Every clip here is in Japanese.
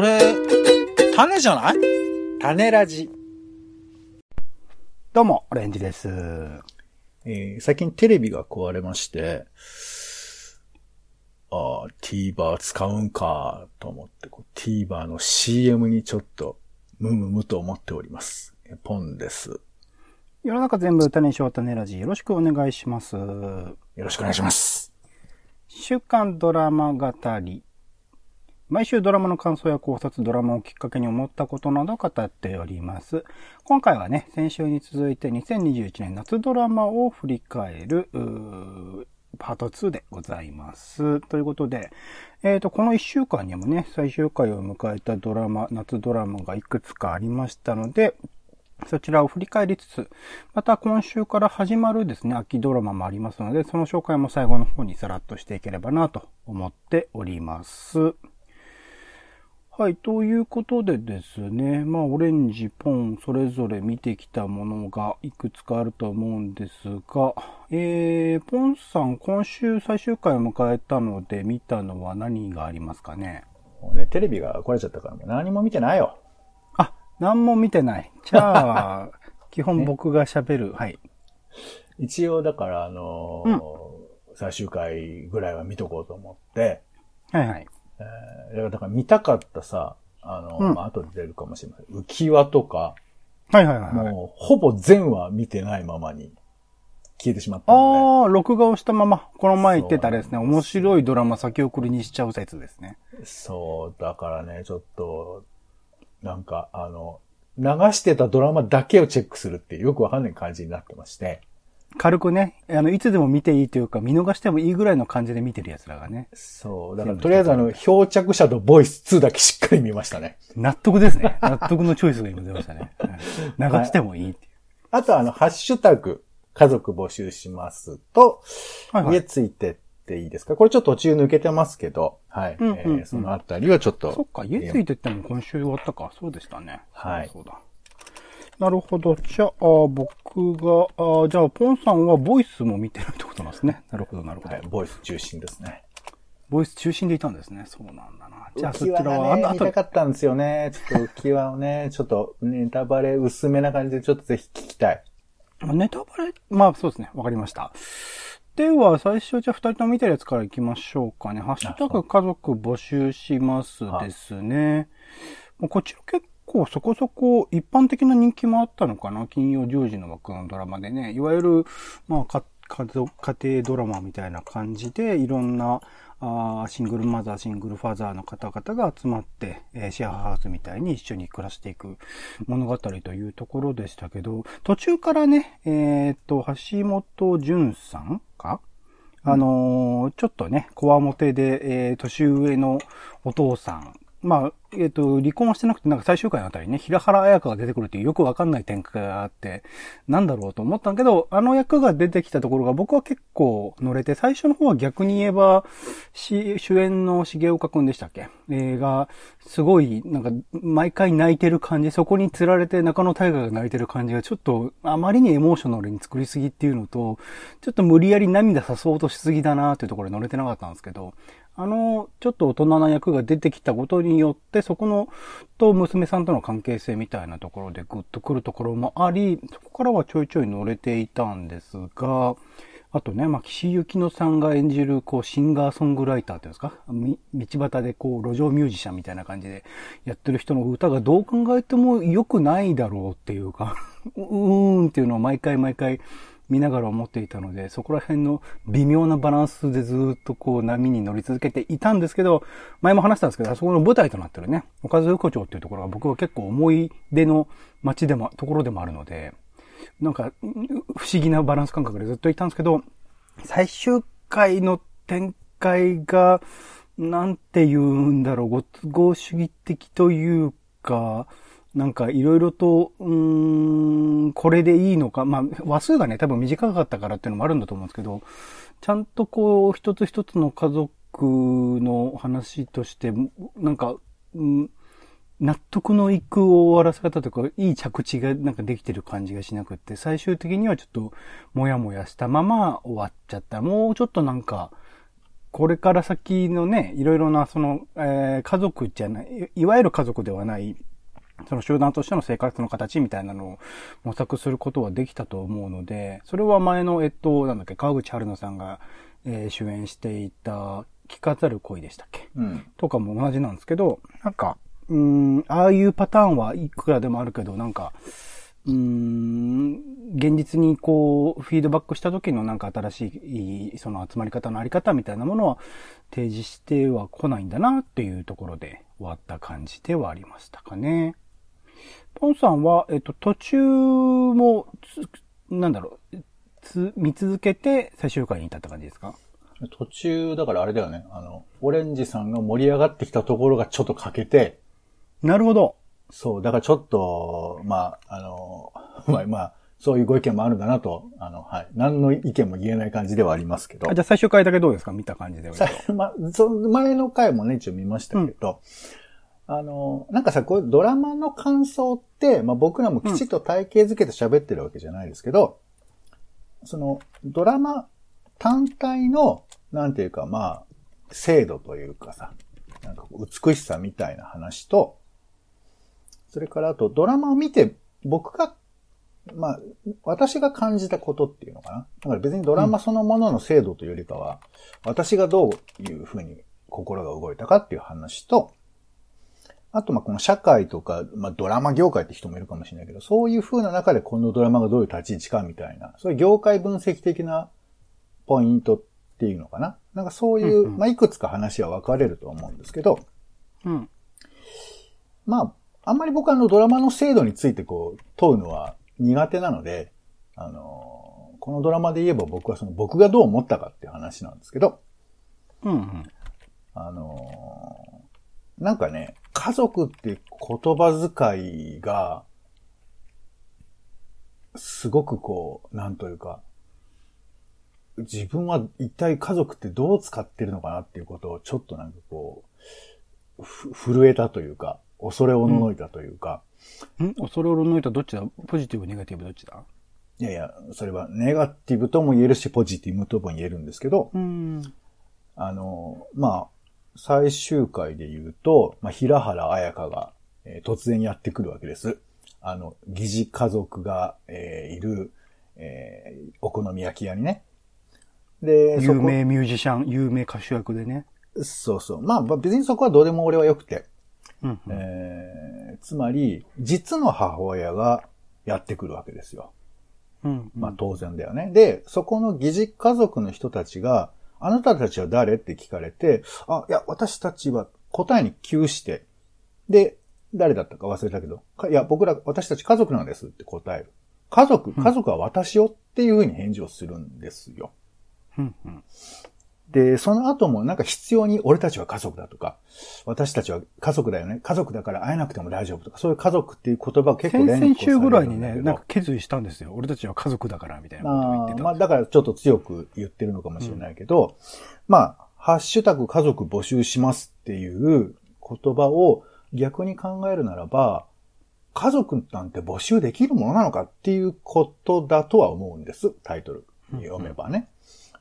それ、種じゃない？種ラジ。どうも、オレンジです。えー最近テレビが壊れまして、ああ、TVer 使うんかと思って、TVer の CM にちょっと、ムムムと思っております。えポンです。世の中全部種にしよう種ラジ。よろしくお願いします。よろしくお願いします。週刊ドラマ語り。毎週ドラマの感想や考察、ドラマをきっかけに思ったことなど語っております。今回はね、先週に続いて2021年夏ドラマを振り返る、ーパート2でございます。ということで、えっ、と、この1週間にもね、最終回を迎えたドラマ、夏ドラマがいくつかありましたので、そちらを振り返りつつ、また今週から始まるですね、秋ドラマもありますので、その紹介も最後の方にさらっとしていければなと思っております。はい、ということでですね、まあ、オレンジ、ポン、それぞれ見てきたものがいくつかあると思うんですが、えー、ポンさん、今週最終回を迎えたので見たのは何がありますかね？もうね、テレビが壊れちゃったからもう何も見てないよ。あ、何も見てない。じゃあ、基本僕が喋る。はい。一応だから、あのー最終回ぐらいは見とこうと思って、はいはい。えーだから見たかったさ、あの、うんまあ、後で出るかもしれません。浮輪とか、はいはいはいはい。もう、ほぼ全話見てないままに消えてしまったのああ、録画をしたまま、この前言ってたあれですね、面白いドラマ先送りにしちゃう説ですね。で。そう、だからね、ちょっと、なんか、あの、流してたドラマだけをチェックするってよくわかんない感じになってまして。軽くね、あの、いつでも見ていいというか、見逃してもいいぐらいの感じで見てる奴らがね。そう、だからとりあえずあの、漂着者とボイス2だけしっかり見ましたね。納得ですね。納得のチョイスが今出ましたね。うん流してもいいっていう。あとあの、ハッシュタグ、家族募集しますと、はいはい家ついてっていいですか？これちょっと途中抜けてますけど、はい。うんうんうんえーそのあたりはちょっと。そっか、家ついてっても今週終わったか。そうでしたね。はいそうだ。なるほど。じゃあ、僕が、あじゃあ、ポンさんはボイスも見てるってことなんですね。なるほど、なるほど。はい、ボイス中心ですね。ボイス中心でいたんですね。そうなんだな。じゃあ、そちらは、がね、あと見たかったんですよね。ちょっと浮き輪をね、ちょっとネタバレ薄めな感じでちょっとぜひ聞きたい。ネタバレまあそうですね。わかりました。では、最初じゃあ二人とも見てるやつから行きましょうかね。ハッシュタグ家族募集しますですね。もうこちら結構そこそこ一般的な人気もあったのかな。金曜10時の枠のドラマでね。いわゆる、まあか家族、家庭ドラマみたいな感じで、いろんな、あーシングルマザー、シングルファザーの方々が集まって、えーシェアハウスみたいに一緒に暮らしていく物語というところでしたけど、途中からね、えーっと、橋本淳さんか？あのーちょっとね、こわもてで、えー年上のお父さん。まあ、えっ、と、離婚はしてなくて、なんか最終回のあたりね、平原綾香が出てくるっていうよくわかんない展開があって、なんだろうと思ったんけど、あの役が出てきたところが僕は結構乗れて、最初の方は逆に言えば、主演の重岡くんでしたっけ？えーが、すごい、なんか、毎回泣いてる感じ、そこに釣られて中野大河が泣いてる感じが、ちょっと、あまりにエモーショナルに作りすぎっていうのと、ちょっと無理やり涙さそうとしすぎだなっていうところで乗れてなかったんですけど、あの、ちょっと大人な役が出てきたことによって、そこの、と娘さんとの関係性みたいなところでグッとくるところもあり、そこからはちょいちょい乗れていたんですが、あとね、まあ、岸由乃さんが演じる、こう、シンガーソングライターっていうんですか？道端でこう、路上ミュージシャンみたいな感じでやってる人の歌がどう考えても良くないだろうっていうか、うーんっていうのを毎回毎回見ながら思っていたので、そこら辺の微妙なバランスでずっとこう波に乗り続けていたんですけど、前も話したんですけど、あそこの舞台となってるね、岡津横丁っていうところが僕は結構思い出の街でも、ところでもあるので、なんか、不思議なバランス感覚でずっといたんですけど、最終回の展開が、なんて言うんだろう、ご都合主義的というか、なんかいろいろと、うーん、これでいいのか、まあ、話数がね、多分短かったからっていうのもあるんだと思うんですけど、ちゃんとこう、一つ一つの家族の話として、なんか、うん納得のいく終わらせ方とか、いい着地がなんかできてる感じがしなくって、最終的にはちょっと、もやもやしたまま終わっちゃった。もうちょっとなんか、これから先のね、いろいろな、その、えー、家族じゃない、いわゆる家族ではない、その集団としての生活の形みたいなのを模索することはできたと思うので、それは前の、えっと、なんだっけ、川口春奈さんが、えー主演していた、聞かざる恋でしたっけ？うん。とかも同じなんですけど、なんか、うーん、ああいうパターンはいくらでもあるけど、なんか、うーん、現実にこう、フィードバックした時のなんか新しい、その集まり方のあり方みたいなものは提示しては来ないんだなっていうところで終わった感じではありましたかね。ポンさんは、えっと、途中もつ、なんだろう、つ、見続けて最終回に至った感じですか？途中、だからあれだよね。あの、オレンジさんが盛り上がってきたところがちょっと欠けて、なるほど。そう、だからちょっと、まあ、あの、まあ、まあ、そういうご意見もあるんだなと、あの、はい。何の意見も言えない感じではありますけどあ。じゃあ最終回だけどうですか？見た感じでは。さま、その前の回もね、一応見ましたけど、あの、なんかさ、こういうドラマの感想って、まあ僕らもきちっと体系づけて喋ってるわけじゃないですけど、その、ドラマ単体の、なんていうか、まあ、精度というかさ、なんか美しさみたいな話と、それからあとドラマを見て僕が、まあ、私が感じたことっていうのかな。だから別にドラマそのものの精度というよりかは、私がどういうふうに心が動いたかっていう話と、あと、ま、この社会とか、まあ、ドラマ業界って人もいるかもしれないけど、そういう風な中でこのドラマがどういう立ち位置かみたいな、そういう業界分析的なポイントっていうのかな。なんかそういう、うんうんまあ、いくつか話は分かれると思うんですけど、うん。まあ、あんまり僕はあのドラマの精度についてこう問うのは苦手なので、あの、このドラマで言えば僕はその僕がどう思ったかっていう話なんですけど、うんうん。あのーなんかね、家族って言葉遣いが、すごくこう、なんというか、自分は一体家族ってどう使ってるのかなっていうことをちょっとなんかこう、ふ震えたというか、恐れおののいたというか、ん。恐れをのいたどっちだ？ポジティブ、ネガティブどっちだ？いやいや、それはネガティブとも言えるし、ポジティブとも言えるんですけど、うん。あの、まあ、最終回で言うと、まあ、平原綾香が、えー突然やってくるわけです。あの、疑似家族が、えーいる、えーお好み焼き屋にね。で、有名ミュージシャン、有名歌手役でね。そうそう。まあ、まあ別にそこはどうでも俺は良くて。うんうん。えーつまり、実の母親がやってくるわけですよ。うん。まあ当然だよね。で、そこの疑似家族の人たちが、あなたたちは誰？って聞かれて、あ、いや、私たちは答えに窮して、で、誰だったか忘れたけど、かいや、僕ら、私たち家族なんですって答える。家族、家族は私よっていうふうに返事をするんですよ。うんうん。で、その後もなんか必要に俺たちは家族だとか、私たちは家族だよね。家族だから会えなくても大丈夫とか、そういう家族っていう言葉を結構先々連呼される週ぐらいにね、なんか決意したんですよ。俺たちは家族だから、みたいなことを言ってた。まあ、だからちょっと強く言ってるのかもしれないけど、まあ、ハッシュタグ家族募集しますっていう言葉を逆に考えるならば、家族なんて募集できるものなのかっていうことだとは思うんです。タイトル読めばね。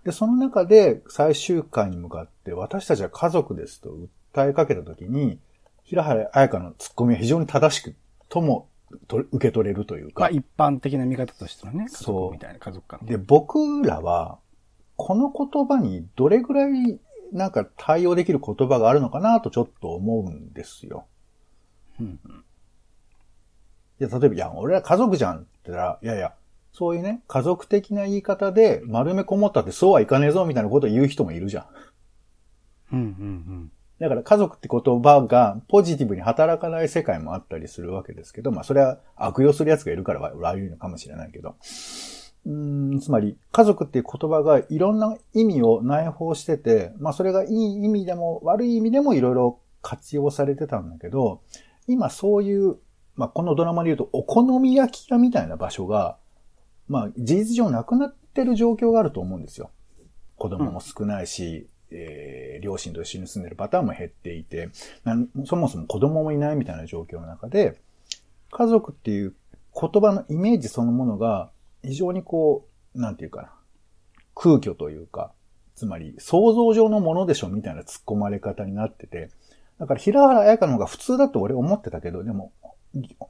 で、その中で最終回に向かって私たちは家族ですと訴えかけたときに、平原綾香のツッコミは非常に正しくともと受け取れるというか。まあ一般的な見方としてのね、家そう族みたいな家族感。で、僕らは、この言葉にどれぐらいなんか対応できる言葉があるのかなとちょっと思うんですよ。うんいや、例えば、いや、俺ら家族じゃんって言ったら、いやいや、そういうね、家族的な言い方で丸めこもったってそうはいかねえぞみたいなことを言う人もいるじゃん。うんうんだから家族って言葉がポジティブに働かない世界もあったりするわけですけど、まあそれは悪用する奴がいるから悪いのかもしれないけど。うーん、つまり家族っていう言葉がいろんな意味を内包してて、まあそれがいい意味でも悪い意味でもいろいろ活用されてたんだけど、今そういう、まあこのドラマで言うとお好み焼き屋みたいな場所が、まあ事実上なくなってる状況があると思うんですよ。子供も少ないし、えー両親と一緒に住んでるパターンも減っていて、なんそもそも子供もいないみたいな状況の中で、家族っていう言葉のイメージそのものが非常にこう、なんていうかな、空虚というか、つまり想像上のものでしょみたいな突っ込まれ方になってて、だから平原綾香の方が普通だと俺思ってたけど、でも、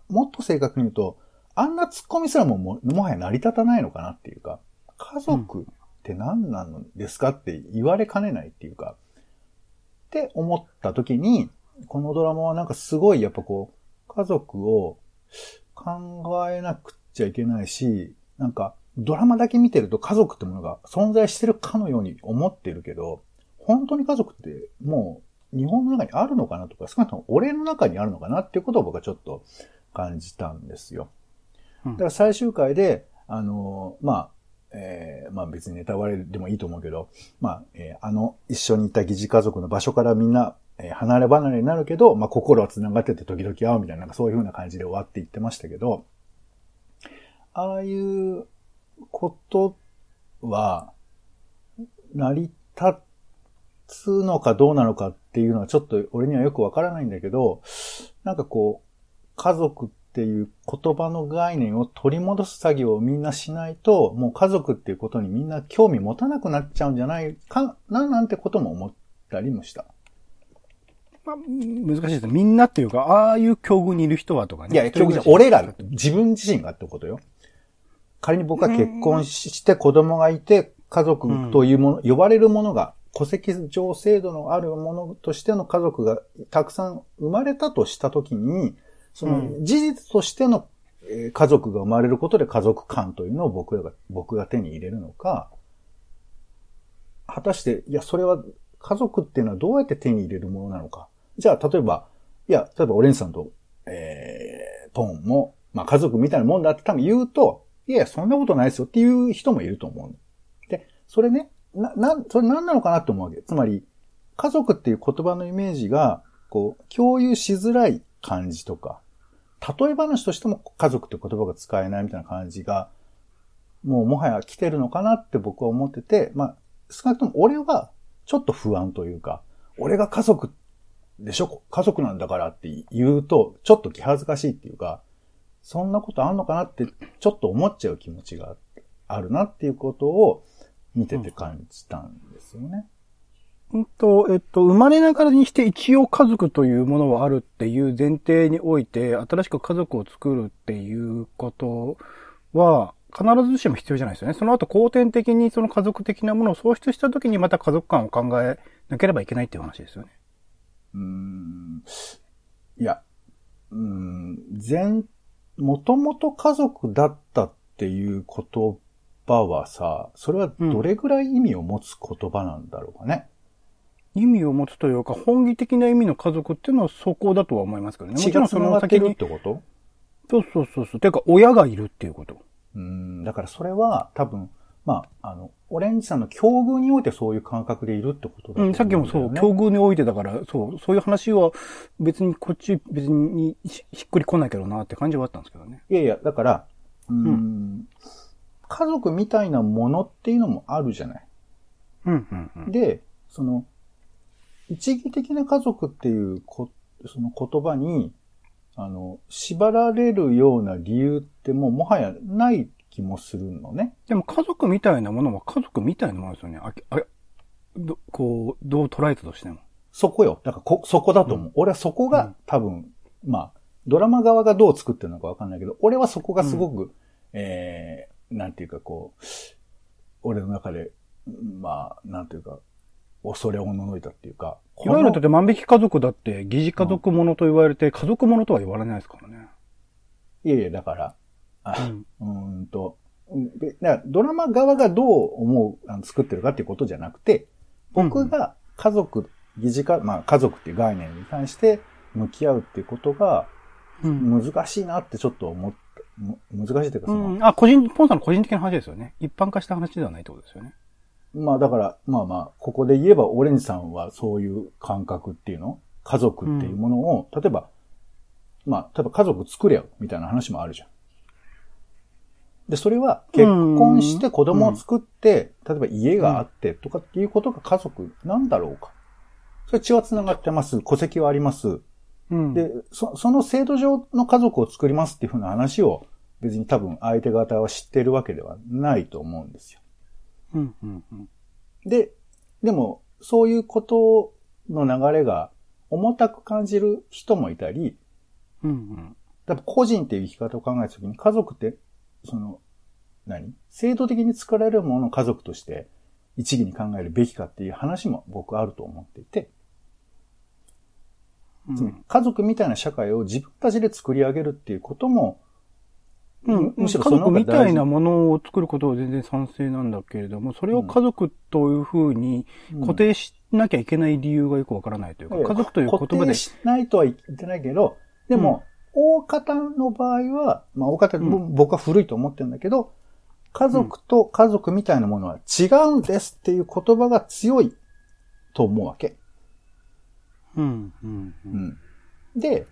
もっと正確に言うと、あんな突っ込みすらもももはや成り立たないのかなっていうか、家族って何なんですかって言われかねないっていうか、って思った時に、このドラマはなんかすごいやっぱこう、家族を考えなくちゃいけないし、なんかドラマだけ見てると家族ってものが存在してるかのように思ってるけど、本当に家族ってもう日本の中にあるのかなとか、少なくとも俺の中にあるのかなっていうことを僕はちょっと感じたんですよ。だから最終回で、あの、まあ、えー、まあ別にネタバレでもいいと思うけど、まあ、えー、あの一緒にいた疑似家族の場所からみんな、えー、離れ離れになるけど、まあ心は繋がってて時々会うみたいな、なんかそういう風な感じで終わっていってましたけど、ああいうことは、成り立つのかどうなのかっていうのはちょっと俺にはよくわからないんだけど、なんかこう、家族っていう言葉の概念を取り戻す作業をみんなしないと、もう家族っていうことにみんな興味持たなくなっちゃうんじゃないかななんてことも思ったりもした。まあ、難しいですみんなっていうか、ああいう境遇にいる人はとかね。いや、境遇じゃ俺ら、自分自身がってことよ。仮に僕が結婚して子供がいて、家族というもの、うん、呼ばれるものが、戸籍上制度のあるものとしての家族がたくさん生まれたとしたときに、その事実としての家族が生まれることで家族感というのを僕らが、僕が手に入れるのか、果たして、いや、それは家族っていうのはどうやって手に入れるものなのか。じゃあ、例えば、いや、例えばオレンジさんと、えー、ポンも、まあ家族みたいなもんだって多分言うと、いやいや、そんなことないですよっていう人もいると思う。で、それね、な、な、それ何なのかなと思うわけ。つまり、家族っていう言葉のイメージが、こう、共有しづらい感じとか、例え話としても家族って言葉が使えないみたいな感じが、もうもはや来てるのかなって僕は思ってて、まあ、少なくとも俺はちょっと不安というか、俺が家族でしょ？家族なんだからって言うと、ちょっと気恥ずかしいっていうか、そんなことあんのかなってちょっと思っちゃう気持ちがあるなっていうことを見てて感じたんですよね。うんんと、えっと、生まれながらにして一応家族というものはあるっていう前提において、新しく家族を作るっていうことは、必ずしも必要じゃないですよね。その後、後天的にその家族的なものを創出した時にまた家族観を考えなければいけないっていう話ですよね。うん。いや、うん、全、もともと家族だったっていう言葉はさ、それはどれぐらい意味を持つ言葉なんだろうかね。うん意味を持つというか、本義的な意味の家族っていうのはそこだとは思いますけどね。もちろんその先に。ってこと？そうそうそうそう。ていうか、親がいるっていうこと。うん、だからそれは多分、まあ、あの、オレンジさんの境遇においてそういう感覚でいるってことだ、ね、うん、さっきもそう、境遇においてだから、そう、そういう話は別にこっち別にひっくり来ないけどなって感じはあったんですけどね。いやいや、だから、うん、うん、家族みたいなものっていうのもあるじゃない。うん、うん、うん。で、その、一義的な家族っていうこ、その言葉に、あの、縛られるような理由ってもうもはやない気もするのね。でも家族みたいなものは家族みたいなものですよね。あ、あどこう、どう捉えたとしても。そこよ。だからこ、そこだと思う。うん、俺はそこが多分、うん、まあ、ドラマ側がどう作ってるのかわかんないけど、俺はそこがすごく、うん、えー、なんていうかこう、俺の中で、まあ、なんていうか、恐れおののいたっていうか。いわゆるだって万引き家族だって疑似家族ものと言われて、家族ものとは言われないですからね。いやいや、だから、あ、うん、うんと、だからドラマ側がどう思う、あの作ってるかっていうことじゃなくて、僕が家族、疑似家、まあ家族っていう概念に対して向き合うっていうことが、難しいなってちょっと思った。難しいっていうかその、うん、あ、個人、ポンさんの個人的な話ですよね。一般化した話ではないってことですよね。まあだから、まあまあ、ここで言えばオレンジさんはそういう感覚っていうの？家族っていうものを、うん、例えば、まあ、例えば家族作れよみたいな話もあるじゃん。で、それは結婚して子供を作って、例えば家があってとかっていうことが家族なんだろうか。それ血は繋がってます。戸籍はあります。うん、で、そその制度上の家族を作りますっていうふうな話を別に多分相手方は知ってるわけではないと思うんですよ。うんうんうん、で、でも、そういうことの流れが重たく感じる人もいたり、うんうん。多分個人っていう生き方を考えたときに家族って、その、何？制度的に作られるものを家族として一義に考えるべきかっていう話も僕あると思っていて、つまり家族みたいな社会を自分たちで作り上げるっていうことも、うん、むしろ家族みたいなものを作ることは全然賛成なんだけれども、それを家族というふうに固定しなきゃいけない理由がよくわからないというか、いや家族という言葉で。固定、しないとは言ってないけど、でも、大方の場合は、まあ大方、うん。僕は古いと思ってるんだけど、家族と家族みたいなものは違うんですっていう言葉が強いと思うわけ。うん、うん、う。うんん。で、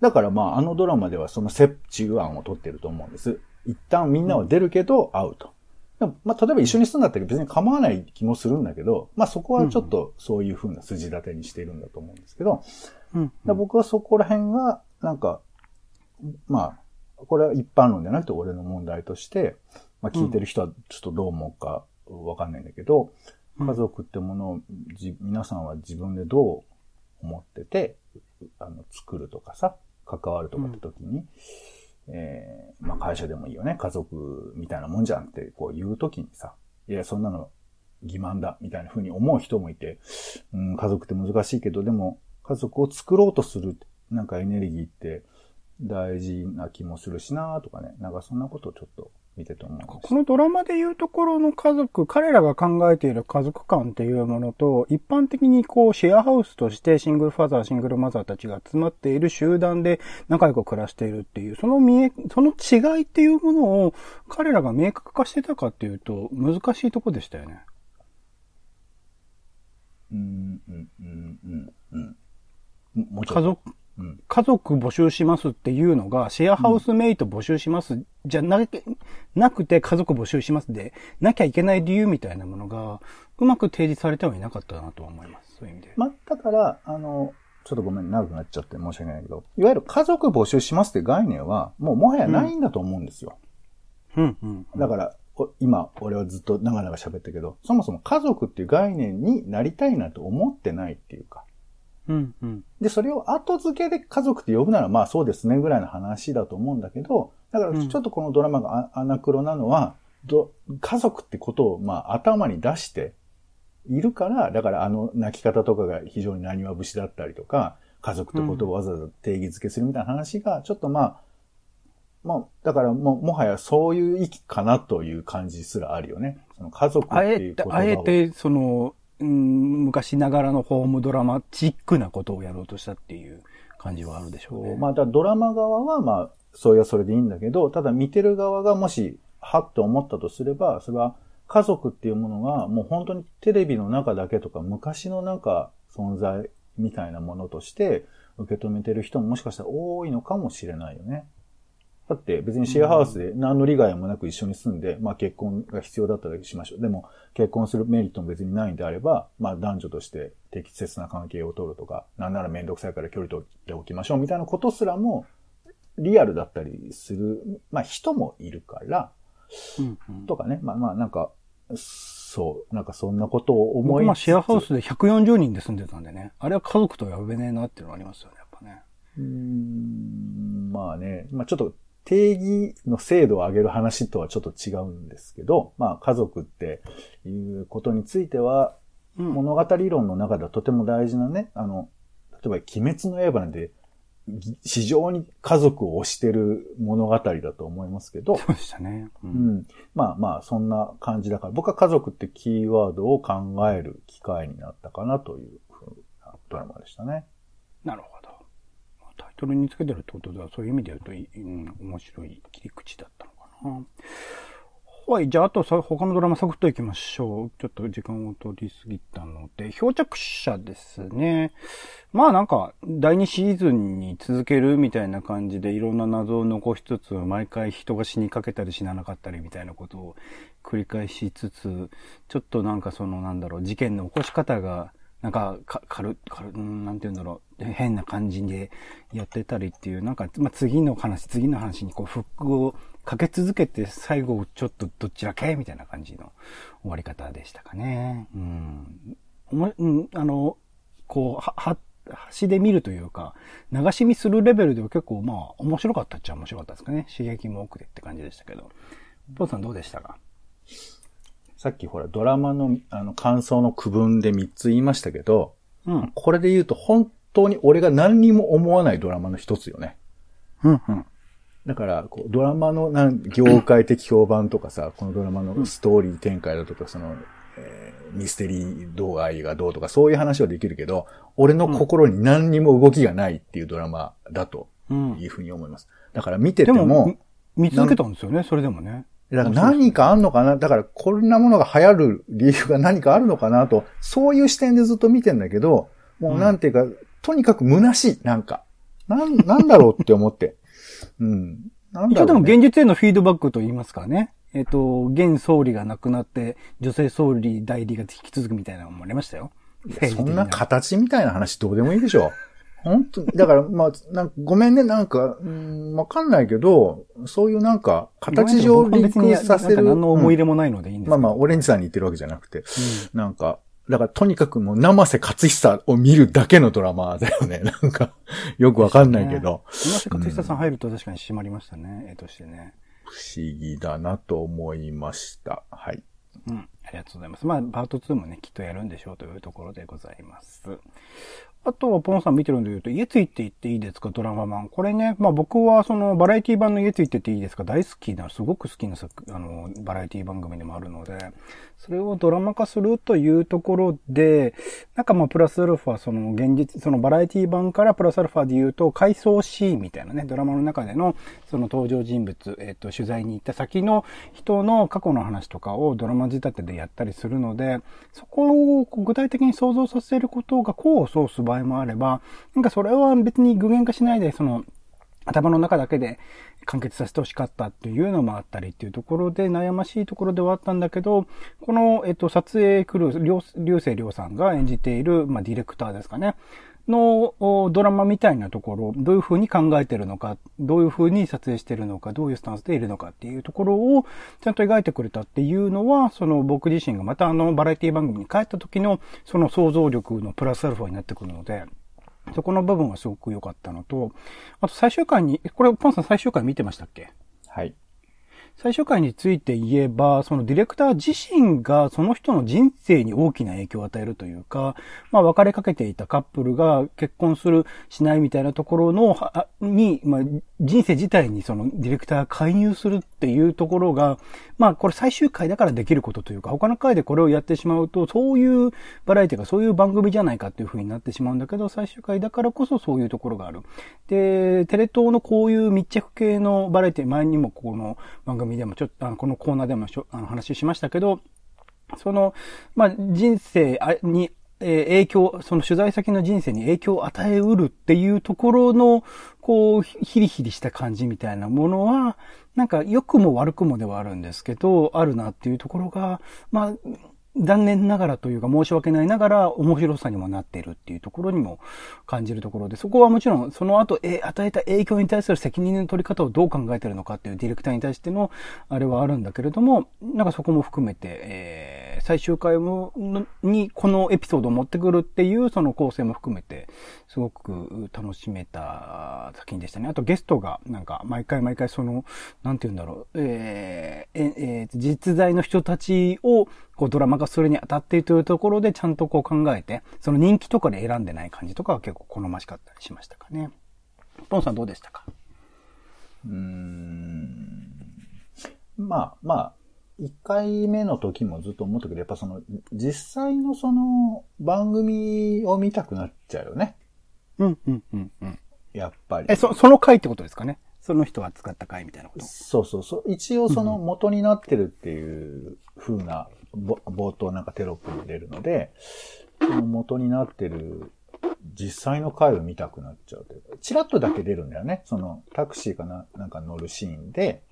だからまああのドラマではその折衷案を取ってると思うんです。一旦みんなは出るけど会うと。まあ例えば一緒に住んだったら別に構わない気もするんだけど、まあそこはちょっとそういう風な筋立てにしているんだと思うんですけど、うんだから僕はそこら辺が、なんか、まあ、これは一般論じゃなくて俺の問題として、まあ聞いてる人はちょっとどう思うかわかんないんだけど、うん家族ってものをじ皆さんは自分でどう思ってて、あの、作るとかさ、関わるとかって時に、えーまあ会社でもいいよね、家族みたいなもんじゃんってこう言う時にさ、いや、そんなの欺瞞だ、みたいな風に思う人もいて、うん、家族って難しいけど、でも、家族を作ろうとする、なんかエネルギーって大事な気もするしなとかね、なんかそんなことをちょっと見てて思いました。このドラマでいうところの家族、彼らが考えている家族観っていうものと、一般的にこうシェアハウスとしてシングルファザー、シングルマザーたちが集まっている集団で仲良く暮らしているっていう、その見え、その違いっていうものを彼らが明確化してたかっていうと難しいとこでしたよね。うん、うん、うん、うん、うん。家族、うん。家族募集しますっていうのが、シェアハウスメイト募集します、じゃなくなくて家族募集しますで、なきゃいけない理由みたいなものが、うまく提示されてはいなかったなとは思います。そういう意味で。まあ、だから、あの、ちょっとごめん、長くなっちゃって申し訳ないけど、いわゆる家族募集しますって概念は、もうもはやないんだと思うんですよ。うん、うん。だから、お今、俺はずっと長々喋ったけど、そもそも家族っていう概念になりたいなと思ってないっていうか。うん、うん。で、それを後付けで家族って呼ぶなら、まあそうですねぐらいの話だと思うんだけど、だからちょっとこのドラマがアアナクロなのは、ど家族ってことをまあ頭に出しているから、だからあの泣き方とかが非常に何は節だったりとか、家族ってことをわざわざ定義づけするみたいな話が、ちょっとまあ、まあ、だからもう、もはやそういう意気かなという感じすらあるよね。その家族っていう言葉を。あえて、その、うん、昔ながらのホームドラマチックなことをやろうとしたっていう感じはあるでしょうね。まあ、だドラマ側は、まあ、それはそれでいいんだけど、ただ見てる側がもし、はっと思ったとすれば、それは家族っていうものが、もう本当にテレビの中だけとか、昔のなんか存在みたいなものとして受け止めてる人ももしかしたら多いのかもしれないよね。だって別にシェアハウスで何の利害もなく一緒に住んで、まあ結婚が必要だったらしましょう。でも結婚するメリットも別にないんであれば、まあ男女として適切な関係を取るとか、なんならめんどくさいから距離取っておきましょうみたいなことすらもリアルだったりする、まあ人もいるから、うんうんとかね、まあまあなんか、そう、なんかそんなことを思いまあシェアハウスで140人で住んでたんでね。あれは家族とは呼べねえなっていうのはありますよね、やっぱね。うーんまあね、まあちょっと定義の精度を上げる話とはちょっと違うんですけど、まあ家族っていうことについては、うん物語論の中ではとても大事なね、あの、例えば鬼滅の刃なんて、ぎ非常に家族を推してる物語だと思いますけど、そうでしたね。う。うんん。まあまあ、そんな感じだから、僕は家族ってキーワードを考える機会になったかなというふうなドラマでしたね。なるほど。トルにつけてるってことでは、そういう意味で言うと、うん、面白い切り口だったのかな。はい。じゃあ、あとさ、他のドラマサクッといきましょう。ちょっと時間を取りすぎたので、漂着者ですね。まあなんか、第2シーズンに続けるみたいな感じで、いろんな謎を残しつつ、毎回人が死にかけたり死ななかったりみたいなことを繰り返しつつ、ちょっとなんかそのなんだろう、事件の起こし方がなんか、か、軽、軽、うんなんて言うんだろう、変な感じでやってたりっていう、なんか、まあ、次の話、次の話にこう、フックをかけ続けて、最後ちょっとどっちらけみたいな感じの終わり方でしたかね。うん。おも、うん、あの、こう、は、は、端で見るというか、流し見するレベルでは結構まあ面白かったっちゃ面白かったですかね。刺激も多くてって感じでしたけど。ポーさんどうでしたか？さっきほらドラマのあの感想の区分で3つ言いましたけど、うん。これで言うと本当に俺が何にも思わないドラマの一つよね。うんうん。だから、こう、ドラマのなん業界的評判とかさ、このドラマのストーリー展開だとか、その、えー、ミステリー動画がどうとか、そういう話はできるけど、俺の心に何にも動きがないっていうドラマだというふうに思います。だから見てても、も見続けたんですよね、それでもね。だから何かあんのかな？だからこんなものが流行る理由が何かあるのかな？と、そういう視点でずっと見てんだけど、もうなんていうか、うん、とにかく虚しい、なんか。なん、なんだろうって思って。うん。なんだろう、ね、一応でも現実へのフィードバックと言いますかね。えっ、ー、と、現総理が亡くなって、女性総理代理が引き続くみたいなのもありましたよ。そんな形みたいな話どうでもいいでしょ。本当だから、まあ、なんごめんね、なんか、うん、わかんないけど、そういうなんか、形上リンクさせる。何の思い入れもないのでいいんです、うん、まあまあ、オレンジさんに言ってるわけじゃなくて、うん、なんか、だからとにかくもう生瀬勝久を見るだけのドラマだよね。なんか、よくわかんないけど。生瀬勝久さん入ると確かに閉まりましたね、絵としてね。不思議だなと思いました。はい。うん。ありがとうございます。まあ、パート2もね、きっとやるんでしょうというところでございます。あとは、ポンさん見てるんで言うと、家ついていっていいですか、ドラマ版。これね、まあ僕はそのバラエティ版の家ついてっていいですか、大好きな、すごく好きなあの、バラエティ番組でもあるので、それをドラマ化するというところで、なんかまあプラスアルファ、その現実、そのバラエティ版からプラスアルファで言うと、回想シーンみたいなね、ドラマの中での、その登場人物、えっ、と、取材に行った先の人の過去の話とかをドラマ仕立てでやったりするので、そこを具体的に想像させることが功を奏す場合もあれば、なんかそれは別に具現化しないで、その、頭の中だけで完結させてほしかったっていうのもあったりっていうところで悩ましいところではあったんだけど、この、えっと、撮影クルー、流星涼さんが演じている、まあ、ディレクターですかね。のドラマみたいなところ、どういう風に考えてるのか、どういう風に撮影してるのか、どういうスタンスでいるのかっていうところをちゃんと描いてくれたっていうのは、その僕自身がまたあのバラエティ番組に帰った時のその想像力のプラスアルファになってくるので、そこの部分はすごく良かったのと、あと最終回に、これ、ポンさん最終回見てましたっけ？はい。最終回について言えば、そのディレクター自身がその人の人生に大きな影響を与えるというか、まあ別れかけていたカップルが結婚する、しないみたいなところの、に、まあ人生自体にそのディレクターが介入するっていうところが、まあこれ最終回だからできることというか、他の回でこれをやってしまうと、そういうバラエティがそういう番組じゃないかっていう風になってしまうんだけど、最終回だからこそそういうところがある。で、テレ東のこういう密着系のバラエティ、前にもこの番組でもちょっと、あの、このコーナーでもあの話しましたけど、その、まあ、人生に影響、その取材先の人生に影響を与えうるっていうところの、こう、ヒリヒリした感じみたいなものは、なんか良くも悪くもではあるんですけど、あるなっていうところが、まあ、残念ながらというか申し訳ないながら面白さにもなっているっていうところにも感じるところで、そこはもちろんその後、え、与えた影響に対する責任の取り方をどう考えてるのかっていうディレクターに対してのあれはあるんだけれども、なんかそこも含めて、えー、最終回もにこのエピソードを持ってくるっていうその構成も含めて、すごく楽しめた作品でしたね。あとゲストがなんか毎回毎回その、なんて言うんだろう、えー、えー、実在の人たちをこうドラマがそれに当たっているというところでちゃんとこう考えて、その人気とかで選んでない感じとかは結構好ましかったりしましたかね。ポンさんどうでしたか？うーん。まあ、まあ、一回目の時もずっと思ったけど、やっぱその、実際のその番組を見たくなっちゃうよね。うん、うん、うん、うん。やっぱり。え、そ、その回ってことですかね？その人が使った回みたいなことそうそうそう。一応その元になってるっていう風な冒頭なんかテロップに出るので、その元になってる実際の回を見たくなっちゃうというか、チラッとだけ出るんだよね。そのタクシーかな、なんか乗るシーンで、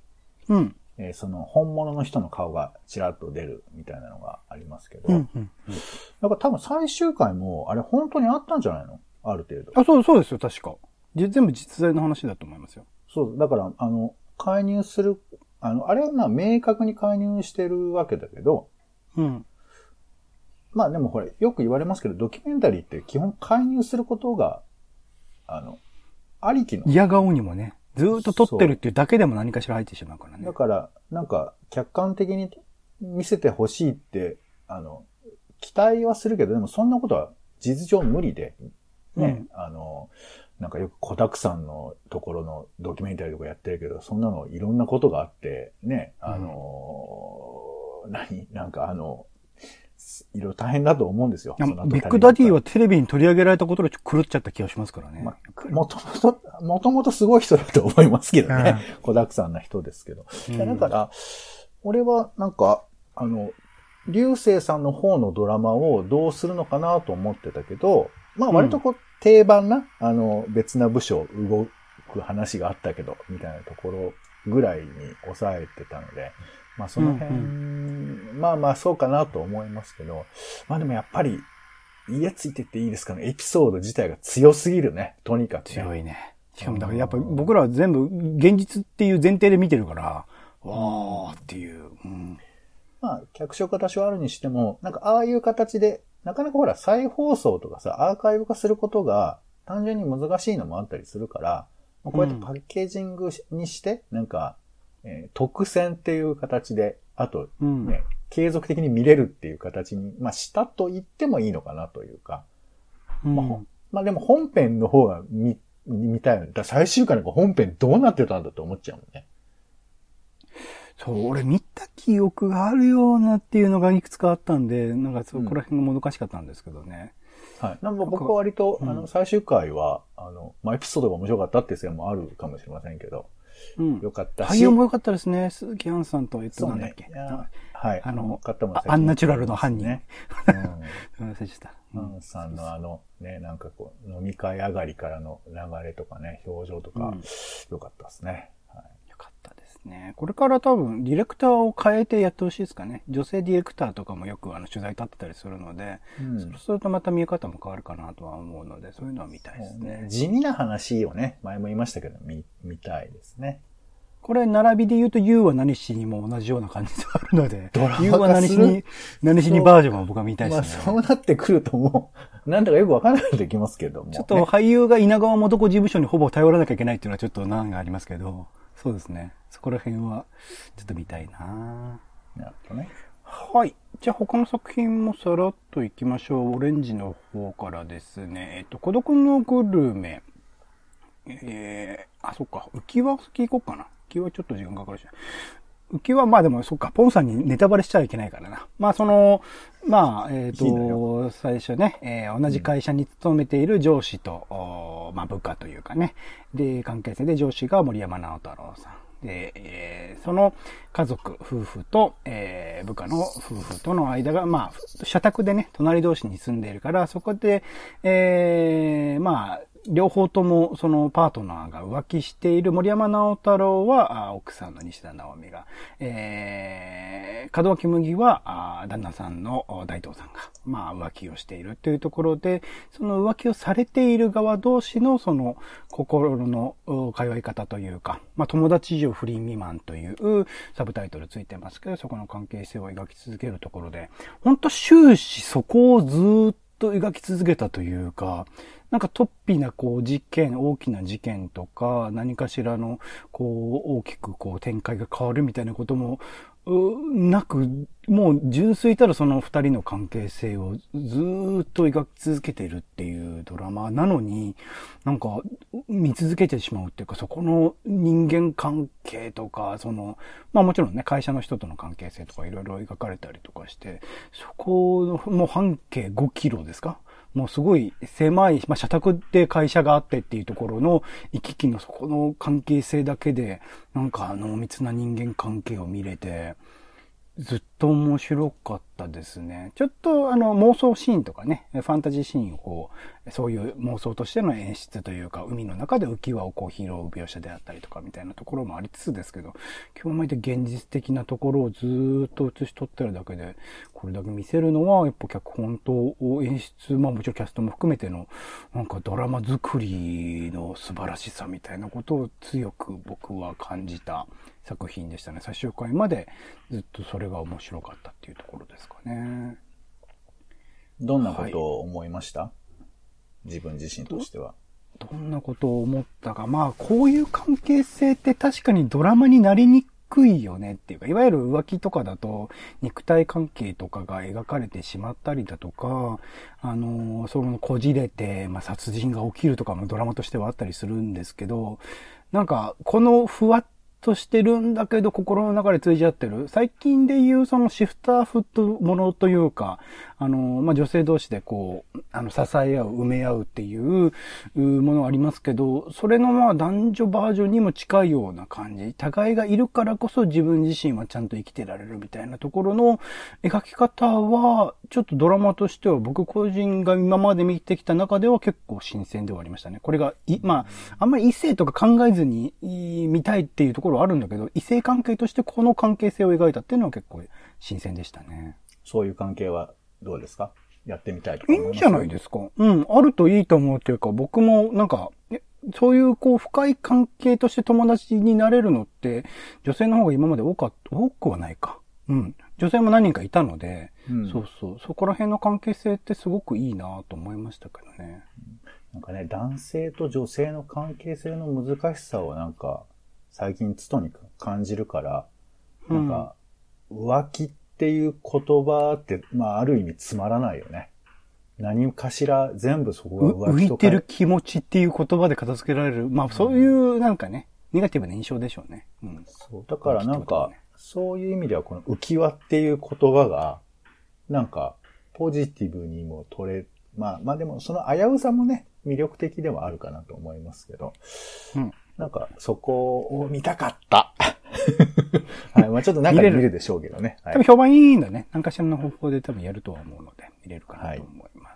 うん。えーその本物の人の顔がちらっと出るみたいなのがありますけど、うんうん。なんか多分最終回も、あれ本当にあったんじゃないの？ある程度。あ、そう、そうですよ、確か。じ全部実在の話だと思いますよ。そう、だから、あの、介入する、あの、あれはまあ明確に介入してるわけだけど、うん。まあでもこれ、よく言われますけど、ドキュメンタリーって基本介入することが、あの、ありきの。嫌顔にもね、ずーっと撮ってるっていうだけでも何かしら入ってしまうからねだ。から、なんか、客観的に見せてほしいって、あの、期待はするけど、でもそんなことは事実上無理で、ね、あの、なんかよく小沢さんのところのドキュメンタリーとかやってるけど、そんなのいろんなことがあって、ね、あの、何なんかあの、いろいろ大変だと思うんですよ。ビッグダディはテレビに取り上げられたことで狂っちゃった気がしますからね。まあ、もともと、もともとすごい人だと思いますけどね。子沢山な人ですけど。うんだから、俺はなんか、あの、流星さんの方のドラマをどうするのかなと思ってたけど、まあ割とこう、定番な、あの、別な部署動く話があったけど、みたいなところぐらいに抑えてたので、まあその辺、うんまあまあそうかなと思いますけど、まあでもやっぱり、家ついてっていいですかね。エピソード自体が強すぎるね。とにかく、ね。強いね。しかもだからやっぱ僕らは全部現実っていう前提で見てるから、わーっていう。うん。まあ、脚色が多少あるにしても、なんかああいう形で、なかなかほら、再放送とかさ、アーカイブ化することが単純に難しいのもあったりするから、まあこうやってパッケージングにして、なんか、えー特選っていう形で、あとうん。ね、継続的に見れるっていう形に、まあ、したと言ってもいいのかなというか、うんまあまあでも本編の方が見、見たいよね。だ最終回の本編どうなってたんだって思っちゃうもんね。そう、俺見た記憶があるようなっていうのがいくつかあったんで、なんかそこら辺がもどかしかったんですけどね。はい。なんか僕は割と、うんあの、最終回は、あの、まあ、エピソードが面白かったっていう線もあるかもしれませんけど、うん。よかったし。俳優も良かったですね。鈴木杏さんと、えっと、なんだっけ。。はい。あのアンナチュラルの犯人ね。忘れてた。う。うんんアンさんのあの、ね、なんかこう、飲み会上がりからの流れとかね、表情とかうん、よかったですね。ね。これから多分、ディレクターを変えてやってほしいですかね。女性ディレクターとかもよくあの取材立ってたりするので、うんそうするとまた見え方も変わるかなとは思うので、そういうのは見たいですねね。地味な話をね、前も言いましたけど、見、見たいですね。これ、並びで言うと、You は何しにも同じような感じであるのでドラマ化する？You は何しに、何しにバージョンは僕は見たいまあ、ですね。そうなってくるともう、なんだかよくわからないできますけども。ちょっと俳優が稲川元子事務所にほぼ頼らなきゃいけないっていうのはちょっと難がありますけど、そうですね。そこら辺は、ちょっと見たいななるほどね。はい。じゃあ他の作品もさらっといきましょう。オレンジの方からですね。えっと、孤独のグルメ。えー、あ、そっか。浮き輪先行こうかな。浮き輪ちょっと時間かかるし。浮き輪、まあでもそっか、ポンさんにネタバレしちゃいけないからな。まあその、まあ、えっ、いいのと、最初ね、えー同じ会社に勤めている上司と、おまあ部下というかね。で、関係性で上司が森山直太朗さん。で、えーその家族、夫婦と、えー部下の夫婦との間が、まあ、社宅でね、隣同士に住んでいるから、そこで、えーまあ、両方ともそのパートナーが浮気している森山直太朗は、奥さんの西田直美が、えー、門脇麦は、旦那さんの大東さんが、まあ浮気をしているというところで、その浮気をされている側同士のその心の通い方というか、まあ友達以上不倫未満というサブタイトルついてますけど、そこの関係性を描き続けるところで、本当終始そこをずっと描き続けたというか、なんか突飛なこう事件、大きな事件とか、何かしらのこう大きくこう展開が変わるみたいなことも、なく、もう純粋たるその二人の関係性をずっと描き続けているっていうドラマなのに、なんか見続けてしまうっていうか、そこの人間関係とか、その、まあもちろんね、会社の人との関係性とかいろいろ描かれたりとかして、そこの、もう半径5キロですかもうすごい狭い、まあ、社宅で会社があってっていうところの行き来のそこの関係性だけで、なんか濃密な人間関係を見れて、ずっと面白かったですね。ちょっとあの妄想シーンとかね、ファンタジーシーンをこう、そういう妄想としての演出というか、海の中で浮き輪をこう拾う描写であったりとかみたいなところもありつつですけど、今日まで現実的なところをずーっと映し取ってるだけで、これだけ見せるのは、やっぱ脚本と演出、まあもちろんキャストも含めての、なんかドラマ作りの素晴らしさみたいなことを強く僕は感じた作品でしたね。最終回までずっとそれが面白かったっていうところですかね。どんなことを思いました、自分自身としては。どんなことを思ったか。まあ、こういう関係性って確かにドラマになりにくいよねっていうか、いわゆる浮気とかだと肉体関係とかが描かれてしまったりだとか、あの、そのこじれて、まあ、殺人が起きるとかもドラマとしてはあったりするんですけど、なんか、このふわっとしてるんだけど心の中で通じ合ってる？最近で言うそのシフターフットものというか、あの、まあ、女性同士でこう、あの、支え合う、埋め合うっていううものありますけど、それのまあ男女バージョンにも近いような感じ。互いがいるからこそ自分自身はちゃんと生きてられるみたいなところの描き方は、ちょっとドラマとしては僕個人が今まで見てきた中では結構新鮮ではありましたね。これが、い、まあ、あんまり異性とか考えずに見たいっていうところはあるんだけど、異性関係としてこの関係性を描いたっていうのは結構新鮮でしたね。そういう関係はどうですか？やってみたいとかいいんじゃないですか。うん、あるといいと思うっていうか、僕もなんか、えそういうこう深い関係として友達になれるのって、女性の方が今まで多かった、多くはないか。うん。女性も何人かいたので、うんそうそう、そこら辺の関係性ってすごくいいなと思いましたけどね。なんかね、男性と女性の関係性の難しさをなんか、最近つとに感じるから、なんか、浮気っていう言葉って、まあ、ある意味つまらないよね。何かしら全部そこうが浮気。浮いてる気持ちっていう言葉で片付けられる。まあそういうなんかね、ネガティブな印象でしょうね。うん。そう。だからなんかね、そういう意味ではこの浮き輪っていう言葉が、なんか、ポジティブにも取れ、まあ、まあでもその危うさもね、魅力的ではあるかなと思いますけど、うん。なんか、そこを見たかった。はい。まあちょっと中で見るでしょうけどね。はい。多分評判いいんだね。何かしらの方法で多分やるとは思うので、見れるかなと思いま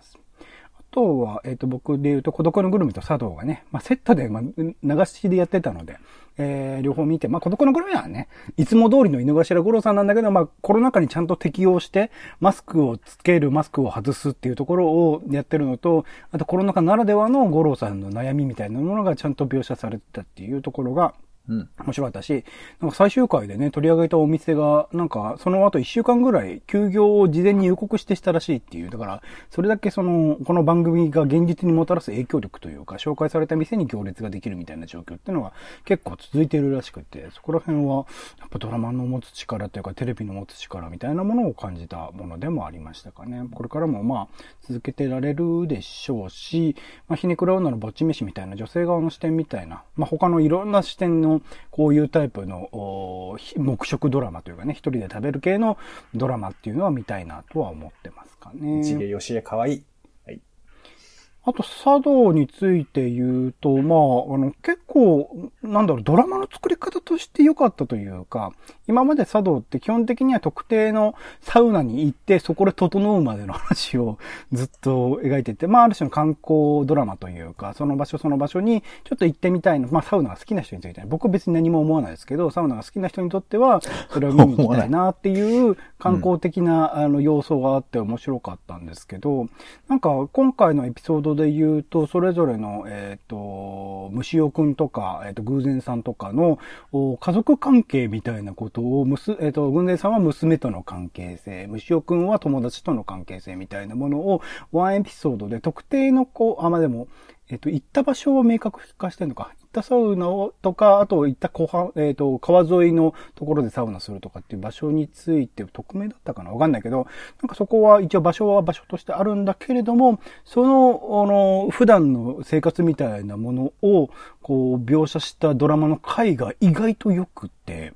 す。あとは、えっ、と、僕で言うと、孤独のグルメと茶道がね、まあ、セットで、まあ、流しでやってたので、えー、両方見て、まあ、孤独のグルメはね、いつも通りの井の頭五郎さんなんだけど、まあ、コロナ禍にちゃんと適応して、マスクをつける、マスクを外すっていうところをやってるのと、あとコロナ禍ならではの五郎さんの悩みみたいなものがちゃんと描写されてたっていうところが、うん。面白かったし、なんか最終回でね、取り上げたお店が、なんかその後一週間ぐらい休業を事前に予告してしたらしいっていう、だから、それだけその、この番組が現実にもたらす影響力というか、紹介された店に行列ができるみたいな状況っていうのが結構続いてるらしくて、そこら辺は、やっぱドラマの持つ力というか、テレビの持つ力みたいなものを感じたものでもありましたかね。これからもまあ、続けてられるでしょうし、まあ、ひねくら女のぼっち飯みたいな女性側の視点みたいな、まあ、他のいろんな視点のこういうタイプのおひ黙食ドラマというかね、一人で食べる系のドラマっていうのは見たいなとは思ってますかね。一芸よしえかわい。い。あと、茶道について言うと、まあ、あの、結構、なんだろう、ドラマの作り方として良かったというか、今まで茶道って基本的には特定のサウナに行って、そこで整うまでの話を ずっと描いてて、まあ、ある種の観光ドラマというか、その場所その場所にちょっと行ってみたいの。まあ、サウナが好きな人については、僕別に何も思わないですけど、サウナが好きな人にとっては、それを見に行きたいなっていう観光的な、あの要素があって面白かったんですけど、なんか今回のエピソードで言うと、それぞれの、えっ、と、虫尾くんとか、えっ、と、偶然さんとかの家族関係みたいなことを、むす、えっ、と、偶然さんは娘との関係性、虫尾くんは友達との関係性みたいなものを、ワンエピソードで特定のこう、あ、まあ、でも、えっ、と、行った場所を明確化してるのか。行ったサウナをとか、あと行った湖畔、えっ、と、川沿いのところでサウナするとかっていう場所について、匿名だったかなわかんないけど、なんかそこは一応場所は場所としてあるんだけれども、その、あの、普段の生活みたいなものを、こう、描写したドラマの回が意外と良くて、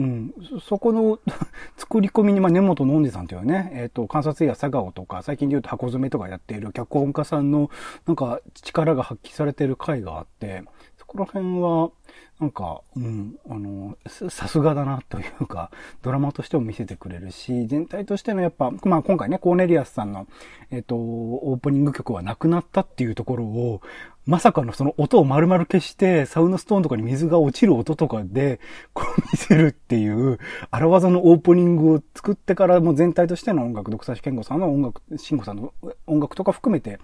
うん、そこの 作り込みに、まあ、根本のんじさんというね、えっ、と、観察や佐川とか、最近で言うと箱詰めとかやっている脚本家さんの、なんか、力が発揮されている回があって、こら辺は、なんか、うん、あの、さすがだなというか、ドラマとしても見せてくれるし、全体としてのやっぱ、まあ今回ね、コーネリアスさんの、えっ、と、オープニング曲はなくなったっていうところを、まさかのその音を丸々消して、サウンドストーンとかに水が落ちる音とかで、こう見せるっていう、荒技のオープニングを作ってからも全体としての音楽、独裁健吾さんの音楽、慎吾さんの音楽とか含めて、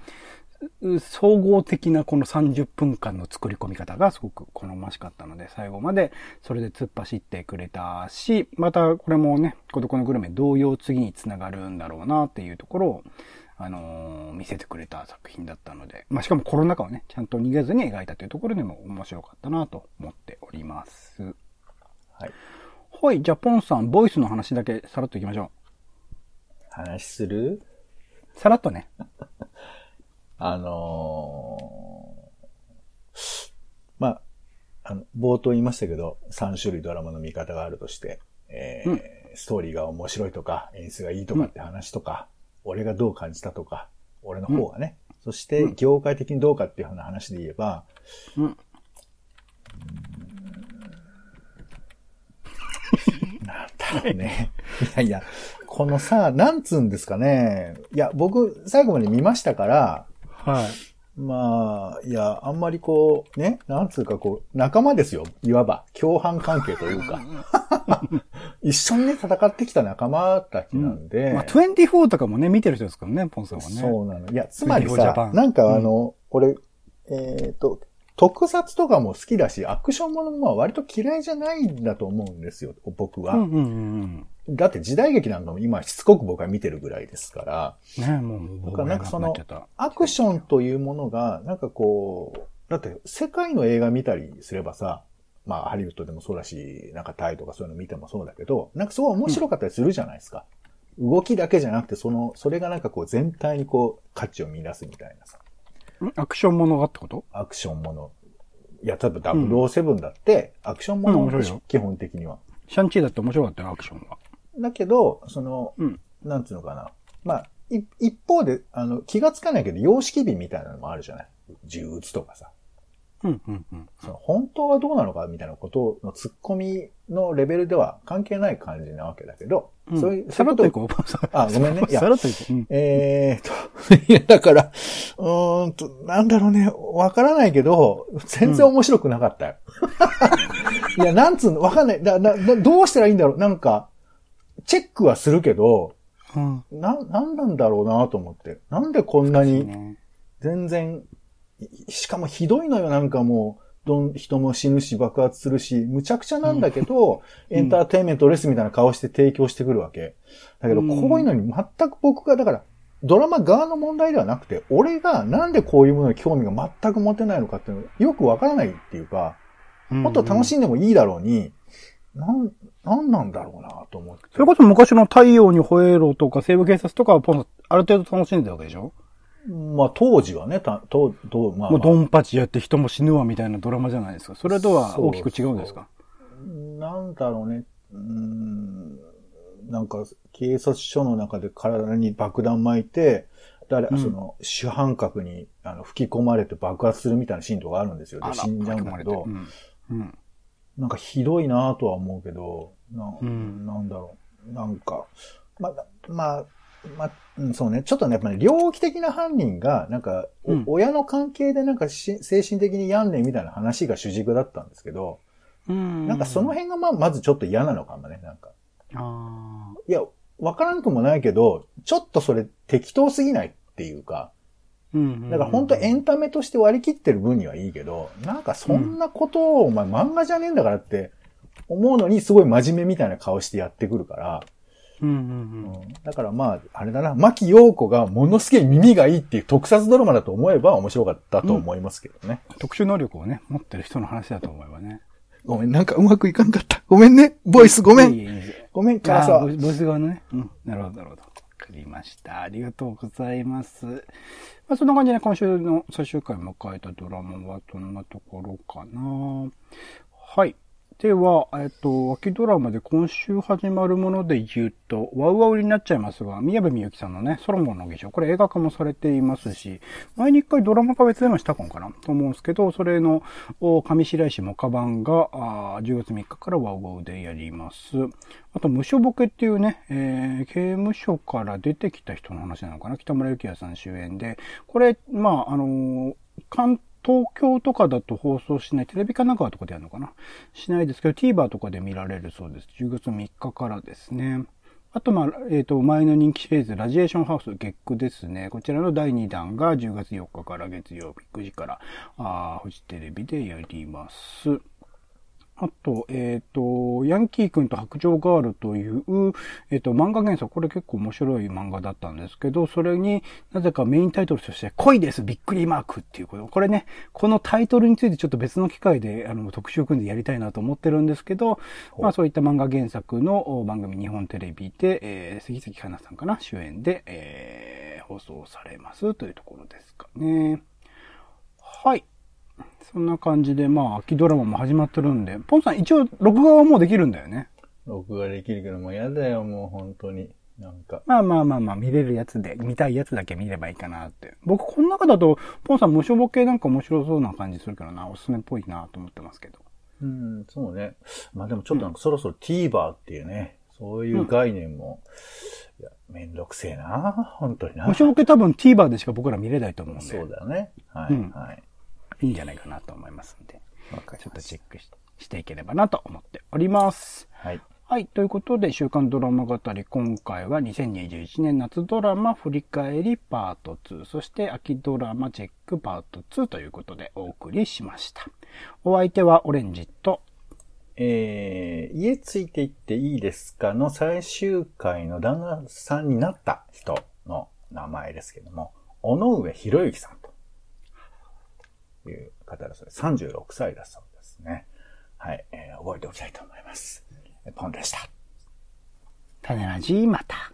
総合的なこの30分間の作り込み方がすごく好ましかったので、最後までそれで突っ走ってくれたし、またこれもね、孤独のグルメ同様次につながるんだろうなっていうところを、あのー、見せてくれた作品だったので、まあ、しかもコロナ禍をね、ちゃんと逃げずに描いたというところでも面白かったなと思っております。はい。はい、じゃあポンさん、ボイスの話だけさらっといきましょう。話する？さらっとね。あのー、まあ、あの、冒頭言いましたけど、3種類ドラマの見方があるとして、えー、うん、ストーリーが面白いとか、演出がいいとかって話とか、うん、俺がどう感じたとか、俺の方がね、うん、そして業界的にどうかっていうような話で言えば、うん、なんだろうね。いやいや、このさ、なんつうんですかね。いや、僕、最後まで見ましたから、はい。まあ、いや、あんまりこう、ね、なんつうかこう、仲間ですよ。いわば、共犯関係というか。一緒にね、戦ってきた仲間たちなんで。うん、まあ、24とかもね、見てる人ですからね、ポンさんはね。そうなの。いや、つまりさ、なんかあの、うん、俺、えっ、ー、と、特撮とかも好きだし、アクションものも割と嫌いじゃないんだと思うんですよ、僕は。うんうんうんだって時代劇なんかも今しつこく僕は見てるぐらいですから。ねもう僕はなんかその、アクションというものが、なんかこう、だって世界の映画見たりすればさ、まあハリウッドでもそうだし、なんかタイとかそういうの見てもそうだけど、なんかすごい面白かったりするじゃないですか。うん、動きだけじゃなくて、その、それがなんかこう全体にこう価値を見出すみたいなさ。アクションものがってこと？アクションもの。いや、例えば007だって、アクションものでしょ、基本的には。シャンチーだって面白かったよ、アクションは。だけど、その、うん、なんつうのかな。まあ、一方で、あの、気がつかないけど、様式美みたいなのもあるじゃない？銃撃つとかさ。うんうんうん、その本当はどうなのかみたいなことの突っ込みのレベルでは関係ない感じなわけだけど、うん、そういう、さらっといこう。あ、ごめんね。いや、さらっといこう。うん、えーと、いや、だから、うーんと、なんだろうね、わからないけど、全然面白くなかったよ。うん、いや、なんつうの、わかんない。だ、だ、どうしたらいいんだろう？なんか、チェックはするけど、うん、な、なんなんだろうなと思って。なんでこんなに、全然、しかもひどいのよ、なんかもう、どん、人も死ぬし爆発するし、むちゃくちゃなんだけど、うん、エンターテインメントレスみたいな顔して提供してくるわけ。だけど、こういうのに全く僕が、だから、ドラマ側の問題ではなくて、俺がなんでこういうものに興味が全く持てないのかっていうのよくわからないっていうか、もっと楽しんでもいいだろうに、なん、なんなんだろうなと思って。それこそ昔の太陽に吠えろとか西部警察とかはポンある程度楽しんでるわけでしょ？まあ当時はね、た、と、と、まあ、まあ、もうドンパチやって人も死ぬわみたいなドラマじゃないですか。それとは大きく違うんですか？なんだろうね。うん、なんか警察署の中で体に爆弾巻いて、誰、うん、その、主犯格にあの吹き込まれて爆発するみたいなシーンとかあるんですよ。で、死んじゃうんだけど、うん。うん、なんかひどいなとは思うけど、な,、ん、なんだろう。なんか、ま、まあ、まあ、そうね。ちょっとね、やっぱり、ね、猟奇的な犯人が、なんか、うん、親の関係でなんか精神的に病んでみたいな話が主軸だったんですけど、うん、なんかその辺がま、まずちょっと嫌なのかもね、なんか。あいや、わからんくもないけど、ちょっとそれ適当すぎないっていうか、だから本当エンタメとして割り切ってる分にはいいけど、なんかそんなことをお前漫画じゃねえんだからって思うのにすごい真面目みたいな顔してやってくるから、うんうんうん、だからまあ、あれだな、牧陽子がものすげえ耳がいいっていう特撮ドラマだと思えば面白かったと思いますけどね。うん、特殊能力をね、持ってる人の話だと思えばね。ごめん、なんかうまくいかんかった。ごめんね。ボイスごめん。ごめん、からさ。ボイス側のね。うん。なるほど、なるほど。作りました。ありがとうございます。まあ、そんな感じで今週の最終回を迎えたドラマはどんなところかな。はい。では、えっと、秋ドラマで今週始まるもので言うと、ワウワウになっちゃいますが、宮部みゆきさんのね、ソロモンの儀式、これ映画化もされていますし、前に一回ドラマ化別でもしたかかなと思うんですけど、それの、上白石もカバンが、あ10月3日からワウワウでやります。あと、無所ボケっていうね、えー、刑務所から出てきた人の話なのかな北村幸也さん主演で、これ、まあ、あのー、関東京とかだと放送しない、テレビかなんかとかでやるのかな？しないですけど、TVer とかで見られるそうです。10月3日からですね。あと、まあ、えっ、ー、と、前の人気シリーズ、ラジエーションハウス月9ですね。こちらの第2弾が10月4日から月曜日9時から、あフジテレビでやります。あと、えっ、ー、と、ヤンキー君と白状ガールという、えっ、ー、と、漫画原作、これ結構面白い漫画だったんですけど、それになぜかメインタイトルとして、恋ですびっくりマークっていうこと。これね、このタイトルについてちょっと別の機会で、あの、特集組んでやりたいなと思ってるんですけど、まあそういった漫画原作の番組日本テレビで、えー、杉崎花さんかな、主演で、えー、放送されますというところですかね。はい。そんな感じで、まあ、秋ドラマも始まってるんで、ポンさん一応、録画はもうできるんだよね。録画できるけど、もう嫌だよ、もう本当に。なんか。まあまあまあまあ、見れるやつで、見たいやつだけ見ればいいかなって。僕、この中だと、ポンさん無償ボケなんか面白そうな感じするからな、おすすめっぽいなと思ってますけど。うん、そうね。まあでもちょっとなんかそろそろ TVer っていうね、そういう概念も、うん、いや、めんどくせえな、本当にな。無償ボケ多分 TVer でしか僕ら見れないと思うんで。そうだよね。はい、うん、はい。いいんじゃないかなと思いますんで、ちょっとチェックしていければなと思っております。はい。はい。ということで、週刊ドラマ語り、今回は2021年夏ドラマ振り返りパート2、そして秋ドラマチェックパート2ということでお送りしました。お相手はオレンジと、えー、家ついていっていいですかの最終回の旦那さんになった人の名前ですけども、尾上博之さんと。という方だそうです。36歳だそうですね。はい、えー、覚えておきたいと思います。ポンでした。種ラジまた。